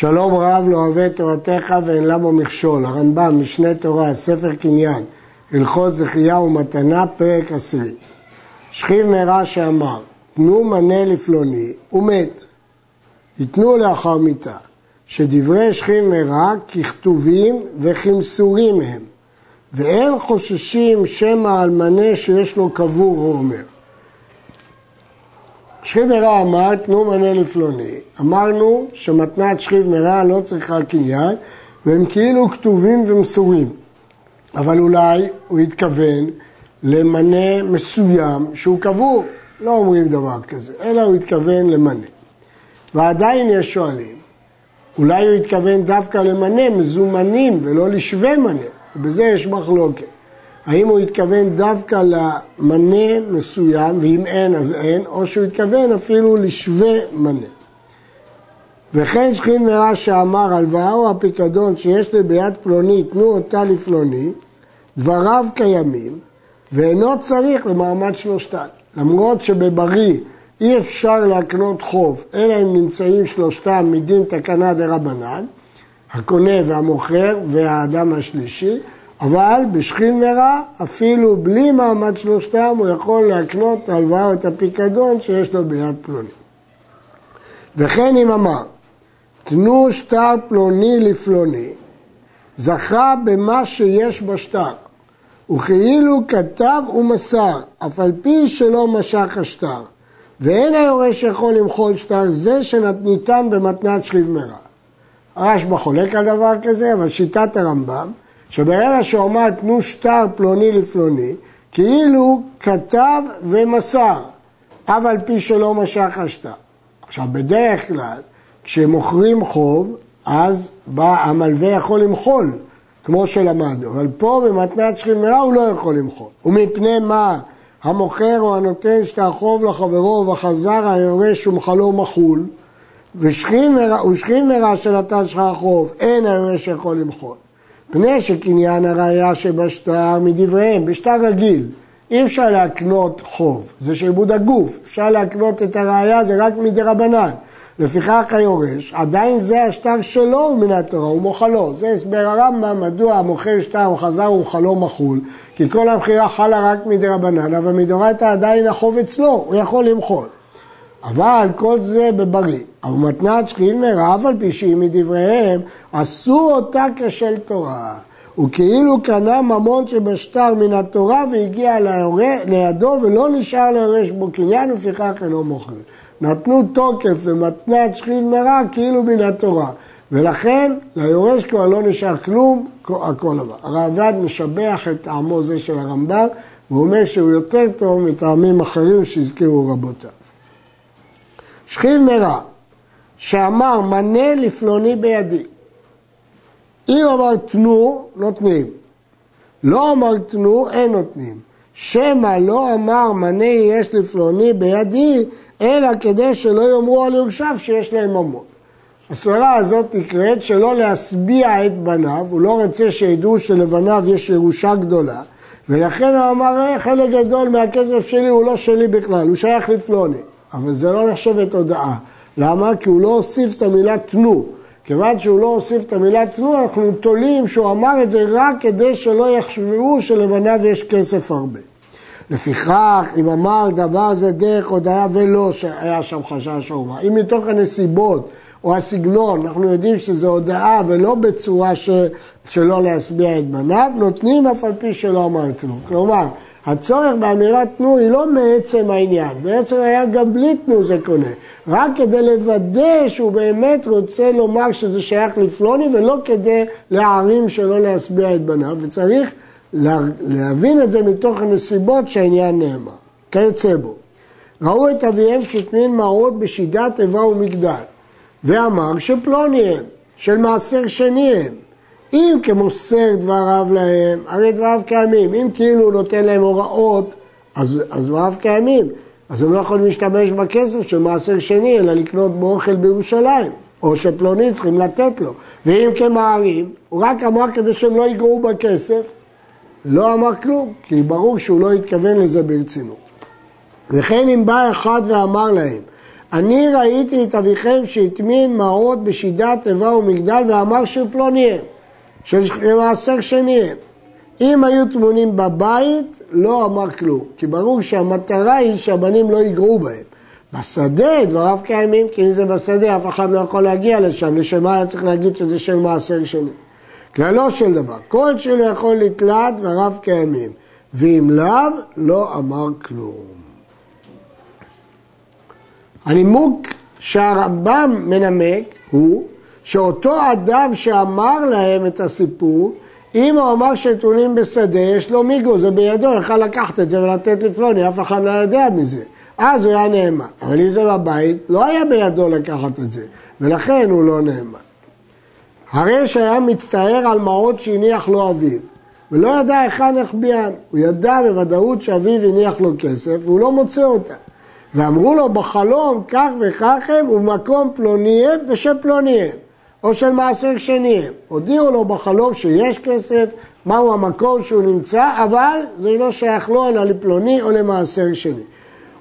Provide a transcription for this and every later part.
שלום רב לא אוהב את תורתך ואין למה מכשול. הרמב"ם, משנה תורה, ספר קניין, הלכות זכייה ומתנה, פרק עשירי. שכיב מרע שאמר, תנו מנה לפלוני, הוא מת. ייתנו לאחר מיתה, שדברי שכיב מרע ככתובים וכמסורים הם, ואין חוששים שמא על מנה שיש לו קבור, הוא אומר. שכיב מרע אמר, תנו מנה לפלוני. אמרנו שמתנת שכיב מרע לא צריכה קניין, והם כאילו כתובים ומסורים. אבל אולי הוא התכוון למנה מסוים שהוא קבור. לא אומרים דבר כזה, אלא הוא התכוון למנה. ועדיין יש שואלים, אולי הוא התכוון דווקא למנה מזומנים ולא לשווה מנה, ובזה יש מחלוקת. האם הוא התכוון דווקא למנה מסוים, ואם אין אז אין, או שהוא התכוון אפילו לשווה מנה. וכן שכין מרע שאמר הלוואה או הפיקדון שיש לי ביד פלוני, תנו אותה לפלוני, דבריו קיימים, ואינו צריך למעמד שלושתן. למרות שבבריא אי אפשר להקנות חוב, אלא אם נמצאים שלושתם מדין תקנה דה רבנן, הקונה והמוכר והאדם השלישי, אבל בשכין מרע, אפילו בלי מעמד שלושתם, הוא יכול להקנות את ההלוואה או את הפיקדון שיש לו ביד פלוני. וכן אם אמר, תנו שטר פלוני לפלוני, זכה במה שיש בשטר, וכאילו כתב ומסר, אף על פי שלא משך השטר, ואין היורש יכול למחול שטר זה שניתן במתנת שכיב מרע. הרשב"א חולק על דבר כזה, אבל שיטת הרמב"ם, שברגע שהוא אמר תנו שטר פלוני לפלוני, כאילו כתב ומסר, אף על פי שלא משך השטר. עכשיו, בדרך כלל, כשמוכרים חוב, אז בא המלווה יכול למחול, כמו שלמדנו, אבל פה במתנת שכיב הוא לא יכול למחול. ומפני מה המוכר או הנותן שטר חוב לחברו וחזר היורש ומחלו מחול, ושכיב מרע שנתן שטר חוב, אין היורש יכול למחול. פני שקניין הראייה שבשטר מדבריהם, בשטר רגיל, אי אפשר להקנות חוב, זה שעבוד הגוף, אפשר להקנות את הראייה, זה רק מדי רבנן. לפיכך היורש, עדיין זה השטר שלו מן התורה, הוא מוחלו. זה הסבר הרמב"ם, מדוע המוכר שטר וחזר ומוחלו מחול, כי כל המכירה חלה רק מדי רבנן, אבל מדורייתא עדיין החוב אצלו, הוא יכול למחול. אבל כל זה בבריא. אבל מתנת מרע, אף על פי שהיא מדבריהם, עשו אותה כשל תורה. וכאילו קנה ממון שבשטר מן התורה והגיע לידו ולא נשאר ליורש בו קניין ולפיכך אינו מוכר. נתנו תוקף למתנת שכיב מרע כאילו מן התורה. ולכן ליורש כבר לא נשאר כלום, הכל עבר. הרעב"ד משבח את טעמו זה של הרמב"ם, והוא אומר שהוא יותר טוב מטעמים אחרים שהזכירו רבותיו. שכיב מרע, שאמר מנה לפלוני בידי. אם אמר תנו, נותנים. לא אמר תנו, אין נותנים. שמא לא אמר מנה יש לפלוני בידי, אלא כדי שלא יאמרו על יורשיו שיש להם ממון. הסברה הזאת נקראת שלא להשביע את בניו, הוא לא רוצה שידעו שלבניו יש ירושה גדולה, ולכן הוא אמר, אה, חלק גדול מהכסף שלי הוא לא שלי בכלל, הוא שייך לפלוני. אבל זה לא נחשבת הודעה. למה? כי הוא לא הוסיף את המילה תנו. כיוון שהוא לא הוסיף את המילה תנו, אנחנו תולים שהוא אמר את זה רק כדי שלא יחשבו שלבניו יש כסף הרבה. לפיכך, אם אמר דבר זה דרך הודיה ולא שהיה שם חשש אומה, אם מתוך הנסיבות או הסגנון אנחנו יודעים שזה הודעה ולא בצורה ש... שלא להשביע את בניו, נותנים אף על פי שלא אמרתנו. כלומר, הצורך באמירת תנו היא לא מעצם העניין, בעצם היה גם בלי תנו זה קונה, רק כדי לוודא שהוא באמת רוצה לומר שזה שייך לפלוני ולא כדי להערים שלא להשביע את בניו, וצריך להבין את זה מתוך הנסיבות שהעניין נאמר. כיוצא בו. ראו את אביהם שטמין מעות בשידת איבה ומגדל, ואמר שפלוני הם, של מעשר שני הם. אם כמוסר דבריו להם, הרי דבריו קיימים. אם כאילו הוא נותן להם הוראות, אז, אז דבריו קיימים. אז הם לא יכולים להשתמש בכסף של מעשר שני, אלא לקנות בו אוכל בירושלים. או שפלוני צריכים לתת לו. ואם כמערים, הוא רק אמר כדי שהם לא יגעו בכסף, לא אמר כלום, כי ברור שהוא לא התכוון לזה ברצינות. וכן אם בא אחד ואמר להם, אני ראיתי את אביכם שהטמין מעות בשידת איבה ומגדל ואמר של פלוניהם, של מעשר שניהם. אם היו טמונים בבית, לא אמר כלום, כי ברור שהמטרה היא שהבנים לא יגרו בהם. בשדה דבריו קיימים, כי אם זה בשדה אף אחד לא יכול להגיע לשם, לשם מה היה צריך להגיד שזה של מעשר שני. כללו של דבר, כל שלא יכול לתלת דבריו קיימים, ואם לאו, לא אמר כלום. הנימוק שהרמב"ם מנמק הוא שאותו אדם שאמר להם את הסיפור, אם הוא אמר שנתונים בשדה, יש לו מיגו, זה בידו, יכול לקחת את זה ולתת לפלוני, אף אחד לא יודע מזה. אז הוא היה נאמן. אבל אם זה בבית, לא היה בידו לקחת את זה, ולכן הוא לא נאמן. הרי שהיה מצטער על מעות שהניח לו אביו, ולא ידע היכן החביאן. הוא ידע בוודאות שאביו הניח לו כסף, והוא לא מוצא אותה. ואמרו לו בחלום כך וכך הם ובמקום פלוני הם ושל פלוני הם או של מעשר שני. הודיעו לו בחלום שיש כסף, מהו המקום שהוא נמצא, אבל זה לא שייך לו אלא לפלוני או למעשר שני.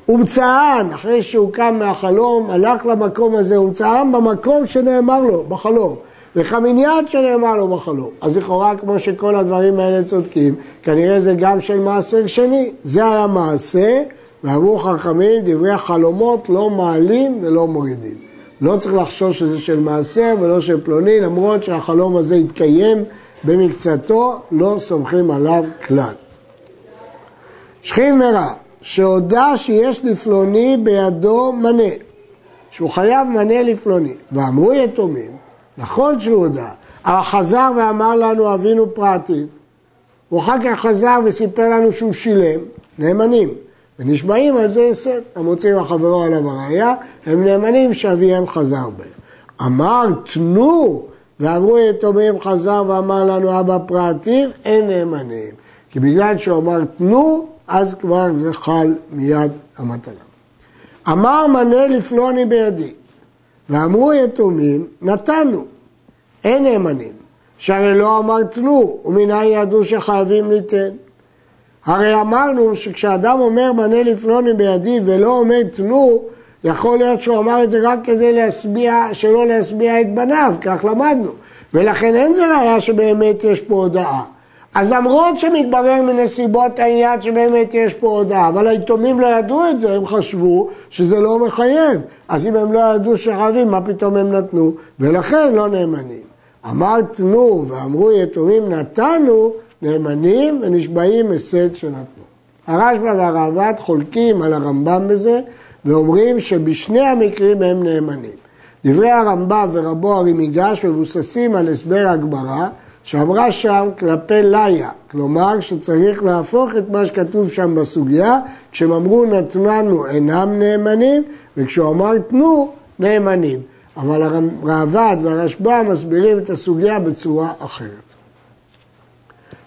ומצאן, אחרי שהוא קם מהחלום, הלך למקום הזה, ומצאן במקום שנאמר לו, בחלום. וחמיניאן שנאמר לו בחלום. אז לכאורה, כמו שכל הדברים האלה צודקים, כנראה זה גם של מעשר שני. זה היה מעשה ואמרו חכמים, דברי החלומות לא מעלים ולא מורידים. לא צריך לחשוש שזה של מעשר ולא של פלוני, למרות שהחלום הזה יתקיים במקצתו, לא סומכים עליו כלל. שכיב מרע, שהודה שיש לפלוני בידו מנה, שהוא חייב מנה לפלוני, ואמרו יתומים, נכון שהוא הודה, אבל חזר ואמר לנו אבינו פרטי, הוא אחר כך חזר וסיפר לנו שהוא שילם, נאמנים. ונשבעים על זה הסד. המוצאים החברו עליו הראייה, הם נאמנים שאביהם חזר בהם. אמר תנו, ואמרו יתומים חזר ואמר לנו אבא פרעתיו, אין נאמנים. כי בגלל שהוא אמר תנו, אז כבר זה חל מיד המתנה. אמר מנה לפלוני בידי, ואמרו יתומים, נתנו, אין נאמנים. שהרי לא אמר תנו, ומנין ידעו שחייבים ליתן. הרי אמרנו שכשאדם אומר מנה לפלוני בידי ולא אומר תנו, יכול להיות שהוא אמר את זה רק כדי להשביע, שלא להשביע את בניו, כך למדנו. ולכן אין זה ראיה שבאמת יש פה הודעה. אז למרות שמתברר מנסיבות העניין שבאמת יש פה הודעה, אבל היתומים לא ידעו את זה, הם חשבו שזה לא מחייב. אז אם הם לא ידעו שחייבים, מה פתאום הם נתנו? ולכן לא נאמנים. אמר תנו ואמרו יתומים נתנו, נאמנים ונשבעים הסד שנתנו. הרשב"א והרעב"ד חולקים על הרמב"ם בזה ואומרים שבשני המקרים הם נאמנים. דברי הרמב"ם ורבו ארי מיגש מבוססים על הסבר הגמרא שאמרה שם כלפי ליה, כלומר שצריך להפוך את מה שכתוב שם בסוגיה, כשהם אמרו נתננו אינם נאמנים, וכשהוא אמר תנו נאמנים. אבל הרעב"ד והרשב"א מסבירים את הסוגיה בצורה אחרת.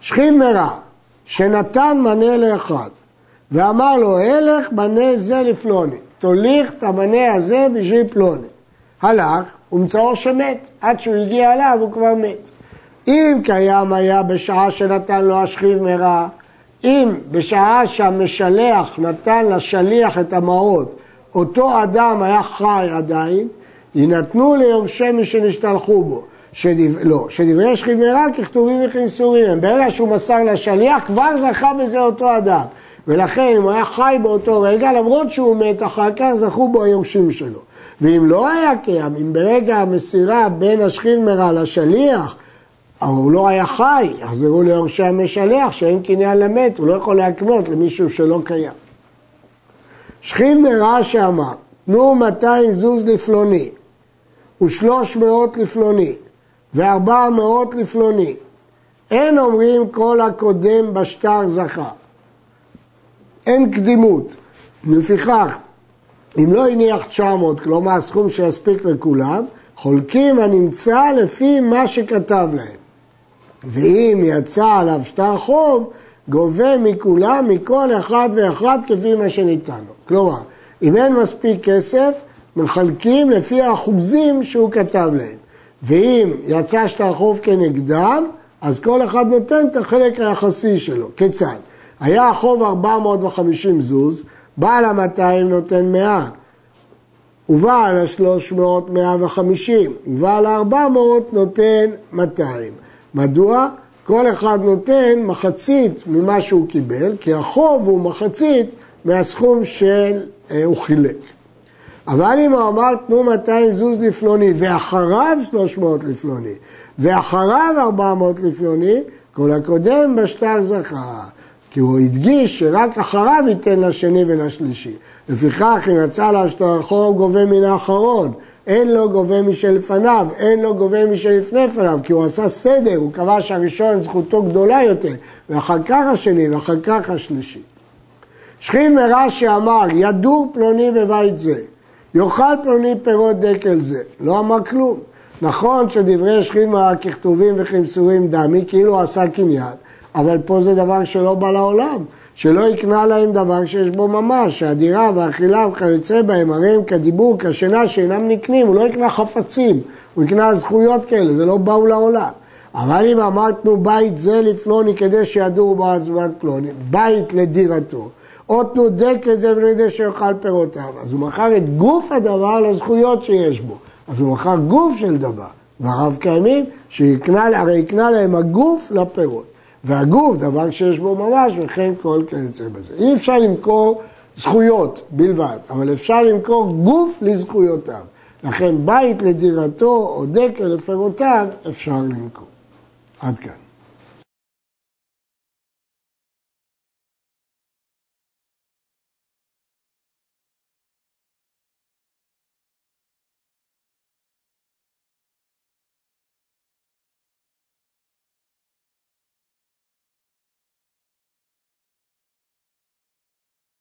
שכיב מרע, שנתן מנה לאחד, ואמר לו, הלך מנה זה לפלוני, תוליך את המנה הזה בשביל פלוני. הלך, ומצאו שמת, עד שהוא הגיע אליו הוא כבר מת. אם קיים היה בשעה שנתן לו השכיב מרע, אם בשעה שהמשלח נתן לשליח את המעות, אותו אדם היה חי עדיין, יינתנו ליורשי מי שנשתלחו בו. שדבר, לא, שדברי שכיב מרע ככתובים וכמסורים הם. ברגע שהוא מסר לשליח, כבר זכה בזה אותו אדם. ולכן אם הוא היה חי באותו רגע, למרות שהוא מת אחר כך, זכו בו היורשים שלו. ואם לא היה קיים, אם ברגע המסירה בין השכיב מרע לשליח, הוא לא היה חי, יחזרו ליורשי המשלח שאין קניין למת, הוא לא יכול להקנות למישהו שלא קיים. שכיב מרע שאמר, תנו 200 זוז לפלוני ושלוש מאות לפלוני וארבע מאות לפלוני. אין אומרים כל הקודם בשטר זכה. אין קדימות. לפיכך, אם לא הניח 900, כלומר סכום שיספיק לכולם, חולקים הנמצא לפי מה שכתב להם. ואם יצא עליו שטר חוב, גובה מכולם, מכל אחד ואחד כפי מה שניתן לו. כלומר, אם אין מספיק כסף, מחלקים לפי האחוזים שהוא כתב להם. ואם יצא שטר חוב כנגדם, אז כל אחד נותן את החלק היחסי שלו. כיצד? היה החוב 450 זוז, בעל ה-200 נותן 100, ובעל השלוש מאות מאה וחמישים, ובעל הארבע מאות נותן מאתיים. מדוע? כל אחד נותן מחצית ממה שהוא קיבל, כי החוב הוא מחצית מהסכום שהוא חילק. אבל אם הוא אמר תנו 200 זוז לפלוני ואחריו 300 לפלוני ואחריו 400 לפלוני, כל הקודם בשטר זכה. כי הוא הדגיש שרק אחריו ייתן לשני ולשלישי. לפיכך, אם יצא להשתרכו, הוא גובה מן האחרון. אין לו גובה משלפניו, אין לו גובה משלפני פניו, כי הוא עשה סדר, הוא קבע שהראשון זכותו גדולה יותר, ואחר כך השני, ואחר כך השלישי. שכיב מרש"י אמר, ידור פלוני בבית זה, יאכל פלוני פירות דקל זה, לא אמר כלום. נכון שדברי שכיב מרע ככתובים וכמסורים דמי, כאילו עשה קניין, אבל פה זה דבר שלא בא לעולם. שלא יקנה להם דבר שיש בו ממש, שהדירה והאכילה וכיוצא בהם, הרי הם כדיבור, כשינה שאינם נקנים, הוא לא יקנה חפצים, הוא יקנה זכויות כאלה, זה לא באו לעולם. אבל אם אמרתנו בית זה לפלוני כדי שידורו בעד זמן פלוני, בית לדירתו, או תנו דקל זה ולדי שיאכל פירותיו, אז הוא מכר את גוף הדבר לזכויות שיש בו, אז הוא מכר גוף של דבר, והרב קיימים, שהרי יקנה להם הגוף לפירות. והגוף, דבר שיש בו ממש, וכן כל כיוצא בזה. אי אפשר למכור זכויות בלבד, אבל אפשר למכור גוף לזכויותיו. לכן בית לדירתו או דקל לפירותיו אפשר למכור. עד כאן.